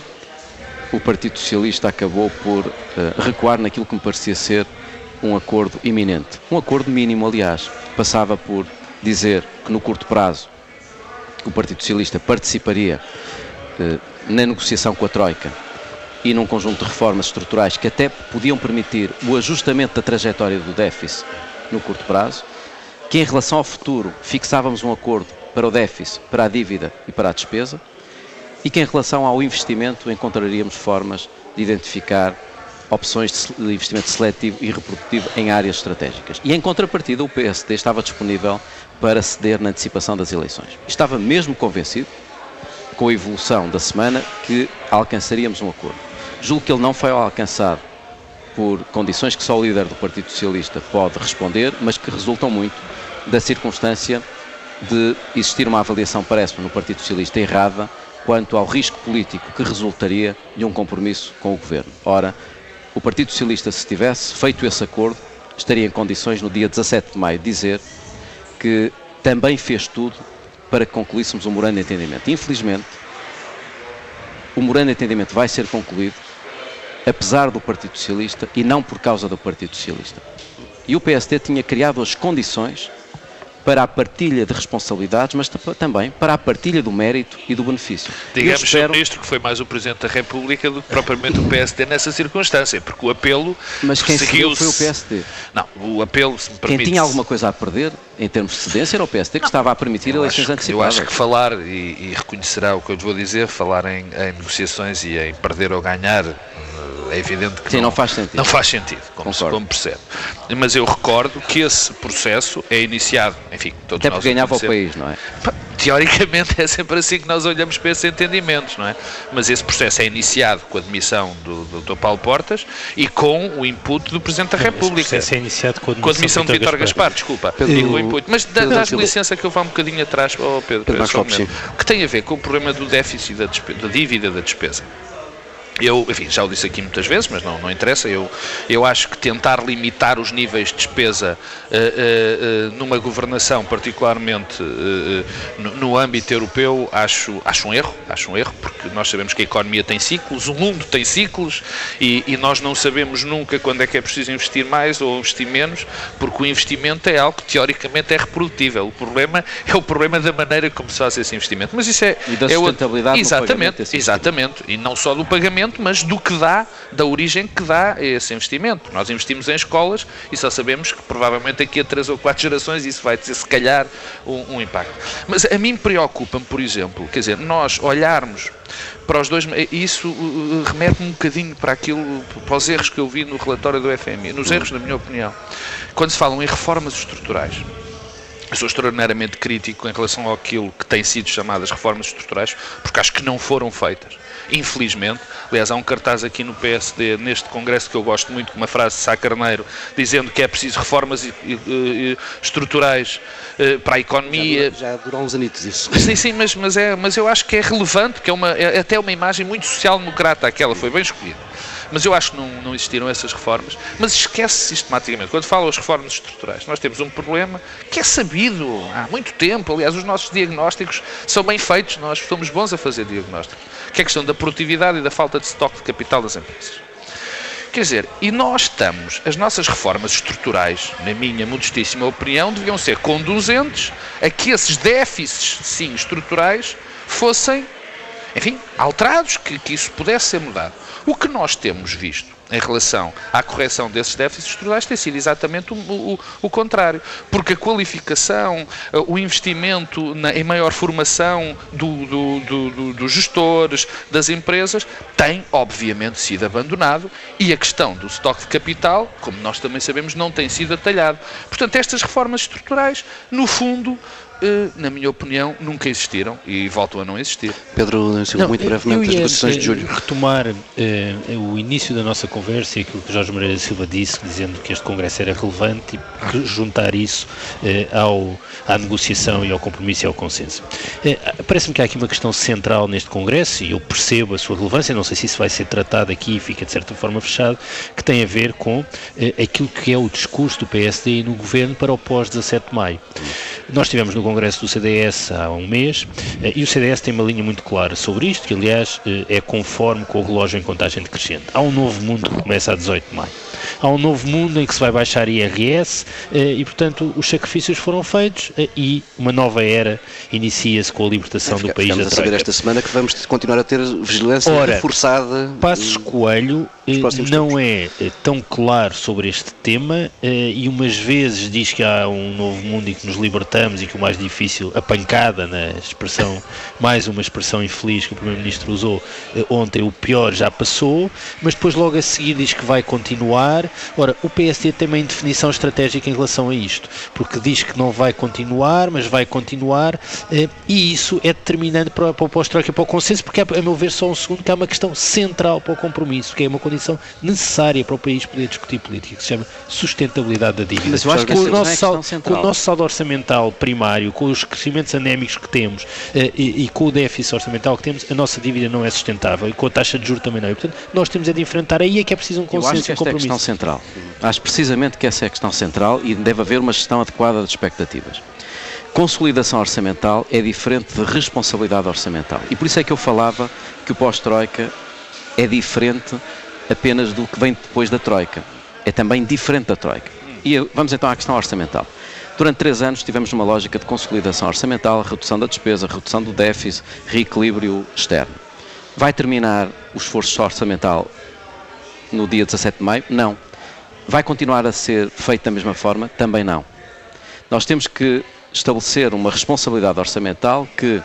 o Partido Socialista acabou por uh, recuar naquilo que me parecia ser um acordo iminente. Um acordo mínimo, aliás. Passava por dizer que no curto prazo o Partido Socialista participaria eh, na negociação com a Troika e num conjunto de reformas estruturais que até podiam permitir o ajustamento da trajetória do déficit no curto prazo, que em relação ao futuro fixávamos um acordo para o déficit, para a dívida e para a despesa, e que em relação ao investimento encontraríamos formas de identificar opções de investimento seletivo e reprodutivo em áreas estratégicas. E em contrapartida, o PSD estava disponível para ceder na antecipação das eleições. Estava mesmo convencido, com a evolução da semana, que alcançaríamos um acordo. Julgo que ele não foi alcançado por condições que só o líder do Partido Socialista pode responder, mas que resultam muito da circunstância de existir uma avaliação, parece-me, no Partido Socialista errada quanto ao risco político que resultaria de um compromisso com o governo. Ora, o Partido Socialista, se tivesse feito esse acordo, estaria em condições, no dia 17 de maio, de dizer que também fez tudo para que concluíssemos o Morando de Entendimento. Infelizmente, o Morando de Entendimento vai ser concluído apesar do Partido Socialista e não por causa do Partido Socialista. E o PSD tinha criado as condições para a partilha de responsabilidades, mas também para a partilha do mérito e do benefício.
Digamos, espero... Sr. Ministro, que foi mais o Presidente da República do que propriamente o PSD nessa circunstância, porque o apelo
Mas quem seguiu foi o PSD.
Não, o apelo, se me permite...
Quem tinha alguma coisa a perder, em termos de cedência, era o PSD, que não, estava a permitir eleições antecipadas.
Eu acho que falar, e, e, reconhecerá o que eu lhe vou dizer, falar em, em negociações e em perder ou ganhar é evidente que
Sim,
não,
não, faz sentido.
Não faz sentido, como, se, como percebe. Mas eu recordo que esse processo é iniciado, enfim, todos
Até porque ganhava o país, não é?
Teoricamente é sempre assim que nós olhamos para esses entendimentos, não é? Mas esse processo é iniciado com a admissão do, do Dr. Paulo Portas e com o input do Presidente da República. Esse
processo é iniciado com a
admissão, com a admissão de Vitor Gaspar, Gaspar desculpa. Pedro, o input. Mas dás-me licença que eu vá um bocadinho atrás, oh Pedro, Pedro, Pedro que tem a ver com o problema do déficit da, da dívida da despesa. Eu, enfim, já o disse aqui muitas vezes, mas não, não interessa. Eu, eu acho que tentar limitar os níveis de despesa uh, uh, uh, numa governação, particularmente no, no, âmbito europeu, acho, acho um erro. Acho um erro, porque nós sabemos que a economia tem ciclos, o mundo tem ciclos e, e nós não sabemos nunca quando é que é preciso investir mais ou investir menos, porque o investimento é algo que teoricamente é reprodutível. O problema é o problema da maneira como se faz esse investimento. Mas isso é.
E da sustentabilidade
é, Exatamente, exatamente. E não só do pagamento investimento, mas do que dá, da origem que dá esse investimento. Nós investimos em escolas e só sabemos que provavelmente daqui a três ou quatro gerações isso vai ter, se calhar, um, um impacto. Mas a mim preocupa-me, por exemplo, quer dizer, nós olharmos para os dois, isso uh, uh, remete-me um bocadinho para aquilo, para os erros que eu vi no relatório do FMI, nos erros, na minha opinião, quando se falam em reformas estruturais. Eu sou extraordinariamente crítico em relação àquilo que tem sido chamadas reformas estruturais, porque acho que não foram feitas infelizmente. Aliás, há um cartaz aqui no PSD, neste congresso, que eu gosto muito, com uma frase de Sá Carneiro, dizendo que é preciso reformas estruturais eh, para a economia.
Já, já durou uns anitos isso.
Sim, sim, mas, mas, é, mas eu acho que é relevante, que é, uma, é até uma imagem muito social-democrata, aquela foi bem escolhida. Mas eu acho que não, não existiram essas reformas. Mas esquece sistematicamente. Quando falam as reformas estruturais, nós temos um problema que é sabido há muito tempo. Aliás, os nossos diagnósticos são bem feitos, nós somos bons a fazer diagnósticos. Que é a questão da produtividade e da falta de estoque de capital das empresas. Quer dizer, e nós estamos, as nossas reformas estruturais, na minha modestíssima opinião, deviam ser conduzentes a que esses déficits, sim, estruturais, fossem, enfim, alterados, que, que isso pudesse ser mudado. O que nós temos visto em relação à correção desses déficits estruturais tem sido exatamente o, o, o contrário. Porque a qualificação, o investimento na, em maior formação do, do, do, dos gestores, das empresas, tem, obviamente, sido abandonado e a questão do estoque de capital, como nós também sabemos, não tem sido atalhado. Portanto, estas reformas estruturais, no fundo, eh, na minha opinião, nunca existiram e voltam a não existir.
Pedro Silva, muito brevemente, as negociações de julho.
retomar eh, o início da nossa conversa e aquilo que Jorge Moreira Silva disse, dizendo que este Congresso era relevante e juntar isso eh, ao, à negociação e ao compromisso e ao consenso. Eh, Parece-me que há aqui uma questão central neste Congresso e eu percebo a sua relevância, não sei se isso vai ser tratado aqui e fica de certa forma fechado, que tem a ver com eh, aquilo que é o discurso do PSD e no Governo para o pós-17 de maio. Nós tivemos no Congresso do CDS há um mês eh, e o CDS tem uma linha muito clara sobre isto, que aliás eh, é conforme com o relógio em contagem decrescente. Há um novo mundo que começa a 18 de maio. Há um novo mundo em que se vai baixar IRS eh, e, portanto, os sacrifícios foram feitos eh, e uma nova era inicia-se com a libertação
é,
do país da
a saber esta semana que vamos continuar a ter vigilância Ora, reforçada.
Passos Coelho não é tão claro sobre este tema e umas vezes diz que há um novo mundo e que nos libertamos e que o mais difícil, a pancada na expressão, mais uma expressão infeliz que o Primeiro-Ministro usou ontem, o pior já passou, mas depois logo a seguir diz que vai continuar. Ora, o PSD tem uma indefinição estratégica em relação a isto, porque diz que não vai continuar, mas vai continuar, eh, e isso é determinante para, para o pós-troika, para o consenso, porque é, a meu ver, só um segundo, que é uma questão central para o compromisso, que é uma condição necessária para o país poder discutir política, que se chama sustentabilidade da dívida.
Mas eu acho que com, o nosso,
saldo, com o nosso saldo orçamental primário, com os crescimentos anémicos que temos eh, e, e com o déficit orçamental que temos, a nossa dívida não é sustentável e com a taxa de juros também não. E, portanto, nós temos é de enfrentar aí é que é preciso um consenso um
é a questão central. Acho precisamente que essa é a questão central e deve haver uma gestão adequada das expectativas. Consolidação orçamental é diferente de responsabilidade orçamental. E por isso é que eu falava que o pós-Troika é diferente apenas do que vem depois da Troika. É também diferente da Troika. E vamos então à questão orçamental. Durante três anos tivemos uma lógica de consolidação orçamental, redução da despesa, redução do déficit, reequilíbrio externo. Vai terminar o esforço orçamental no dia 17 de maio? Não. Vai continuar a ser feito da mesma forma? Também não. Nós temos que estabelecer uma responsabilidade orçamental que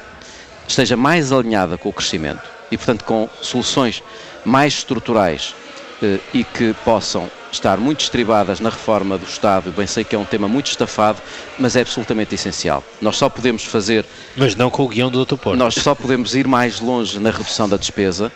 esteja mais alinhada com o crescimento e, portanto, com soluções mais estruturais eh, e que possam estar muito estribadas na reforma do Estado. Eu bem sei que é um tema muito estafado, mas é absolutamente essencial. Nós só podemos fazer.
Mas não com o guião do Dr. Porto.
Nós só podemos ir mais longe na redução da despesa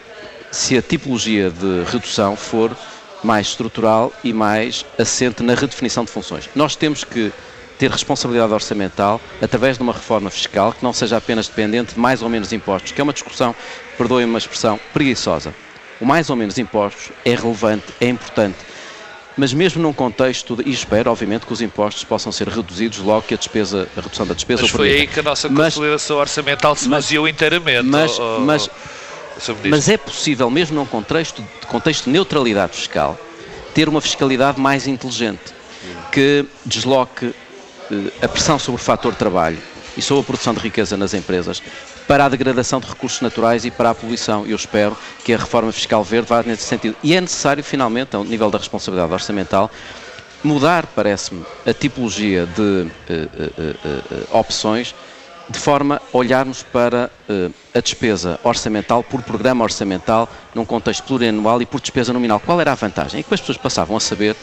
se a tipologia de redução for mais estrutural e mais assente na redefinição de funções. Nós temos que ter responsabilidade orçamental através de uma reforma fiscal que não seja apenas dependente de mais ou menos impostos, que é uma discussão, perdoem-me uma expressão, preguiçosa. O mais ou menos impostos é relevante, é importante, mas mesmo num contexto, e espero, obviamente, que os impostos possam ser reduzidos logo que a despesa, a redução da despesa...
Mas foi aí que a nossa consolidação mas, orçamental se baseou inteiramente.
Mas, oh, oh, mas, é possível, mesmo num contexto, contexto de neutralidade fiscal, ter uma fiscalidade mais inteligente, que desloque eh, a pressão sobre o fator trabalho e sobre a produção de riqueza nas empresas para a degradação de recursos naturais e para a poluição. Eu espero que a reforma fiscal verde vá nesse sentido. E é necessário, finalmente, ao nível da responsabilidade orçamental, mudar, parece-me, a tipologia de uh, uh, opções de forma a olharmos para uh, a despesa orçamental por programa orçamental num contexto plurianual e por despesa nominal. Qual era a vantagem? É que as pessoas passavam a saber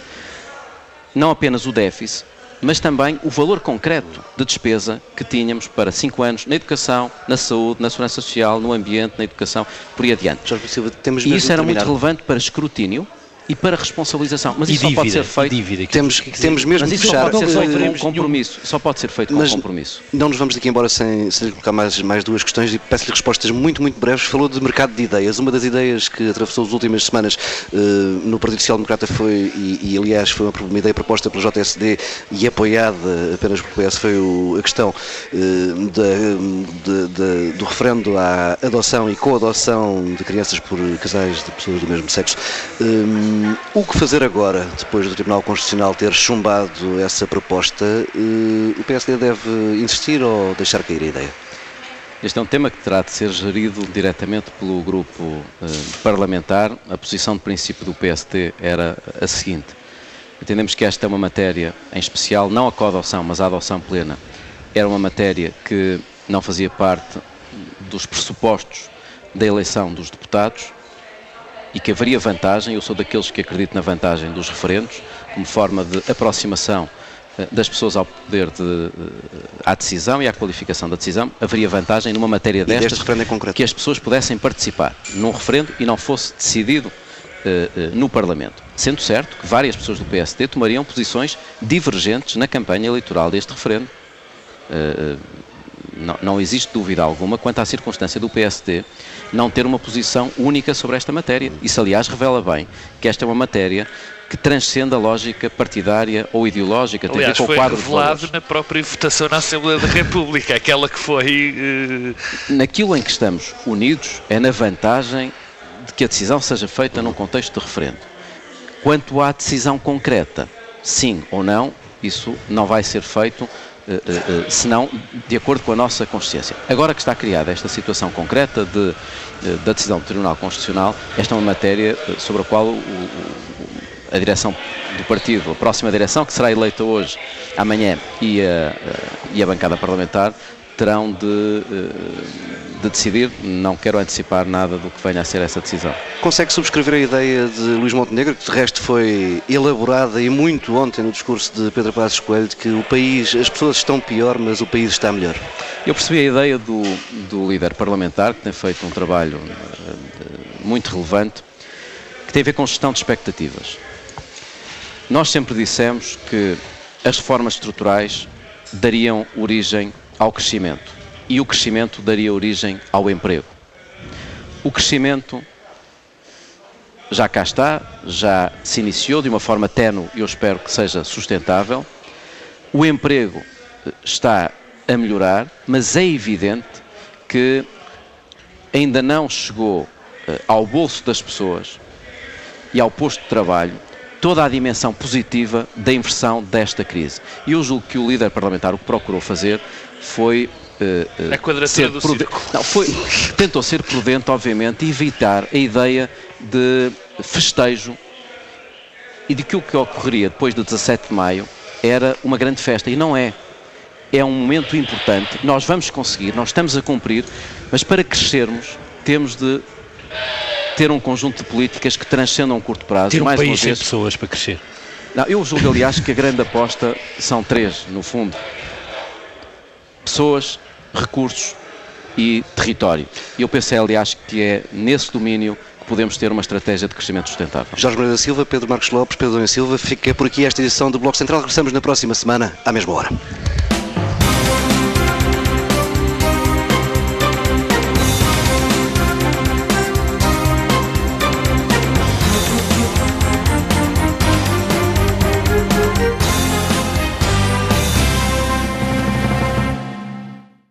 não apenas o déficit, mas também o valor concreto de despesa que tínhamos para cinco anos na educação, na saúde, na segurança social, no ambiente, na educação, por aí adiante.
Silva,
e isso era muito relevante para escrutínio e para responsabilização. Mas
e
isso
dívida,
só pode ser feito.
Dívida,
temos, que temos mesmo
mas isso
fechar.
Só pode ser feito com um compromisso. Só pode ser feito com mas compromisso.
Não nos vamos daqui embora sem, sem lhe colocar mais, mais duas questões e peço-lhe respostas muito, muito breves. Falou de mercado de ideias. Uma das ideias que atravessou as últimas semanas uh, no Partido Social Democrata foi, e, e, aliás foi uma, uma, ideia proposta pelo JSD e apoiada apenas pelo PS, foi o, a questão uh, de, de, do referendo à adoção e coadoção de crianças por casais de pessoas do mesmo sexo. Um, o que fazer agora, depois do Tribunal Constitucional ter chumbado essa proposta, eh, o PSD deve insistir ou deixar cair a ideia?
Este é um tema que terá de ser gerido diretamente pelo grupo eh, parlamentar. A posição de princípio do PSD era a seguinte: entendemos que esta é uma matéria, em especial, não a coadoção, mas a adoção plena, era uma matéria que não fazia parte dos pressupostos da eleição dos deputados e que haveria vantagem, eu sou daqueles que acredito na vantagem dos referendos, como forma de aproximação eh, das pessoas ao poder de, eh, à decisão e à qualificação da decisão, haveria vantagem numa matéria destas que as pessoas pudessem participar num referendo e não fosse decidido uh, uh, no Parlamento. Sendo certo que várias pessoas do PSD tomariam posições divergentes na campanha eleitoral deste referendo. Uh, não, não, existe dúvida alguma quanto à circunstância do PSD não ter uma posição única sobre esta matéria. Isso, aliás, revela bem que esta é uma matéria que transcende a lógica partidária ou ideológica.
Tem Aliás, foi revelado na própria votação na Assembleia da República, aquela que foi... Uh...
Naquilo em que estamos unidos é na vantagem de que a decisão seja feita num contexto de referendo. Quanto à decisão concreta, sim ou não, isso não vai ser feito Uh, uh, senão de acordo com a nossa consciência. Agora que está criada esta situação concreta de, uh, da decisão do Tribunal Constitucional, esta é uma matéria sobre a qual o, o, a direção do partido, a próxima direção, que será eleita hoje, amanhã, e a, e a bancada parlamentar, terão de, de, decidir. Não quero antecipar nada do que venha a ser essa decisão.
Consegue subscrever a ideia de Luís Montenegro, que de resto foi elaborada e muito ontem no discurso de Pedro Passos Coelho, de que o país, as pessoas estão pior, mas o país está melhor?
Eu percebi a ideia do, do líder parlamentar, que tem feito um trabalho eh, muito relevante, que tem a ver com gestão de expectativas. Nós sempre dissemos que as reformas estruturais dariam origem ao crescimento e o crescimento daria origem ao emprego. O crescimento já cá está, já se iniciou de uma forma tenue e eu espero que seja sustentável. O emprego eh, está a melhorar, mas é evidente que ainda não chegou eh, ao bolso das pessoas e ao posto de trabalho toda a dimensão positiva da inversão desta crise. E eu julgo que o líder parlamentar o que procurou fazer foi
Uh, uh, a quadratura do círculo.
Não, foi, tentou ser prudente, obviamente, e evitar a ideia de festejo e de que o que ocorreria depois do 17 de maio era uma grande festa. E não é. É um momento importante. Nós vamos conseguir, nós estamos a cumprir, mas para crescermos temos de ter um conjunto de políticas que transcendam um curto prazo.
Ter um mais país sem pessoas para crescer.
Não, eu julgo, aliás, que a grande aposta são três, no fundo. Pessoas, recursos e território. E eu pensei, aliás, que é nesse domínio que podemos ter uma estratégia de crescimento sustentável.
Jorge Moreira Silva, Pedro Marcos Lopes, Pedro Domingos Silva, fica por aqui esta edição do Bloco Central. Regressamos na próxima semana, à mesma hora.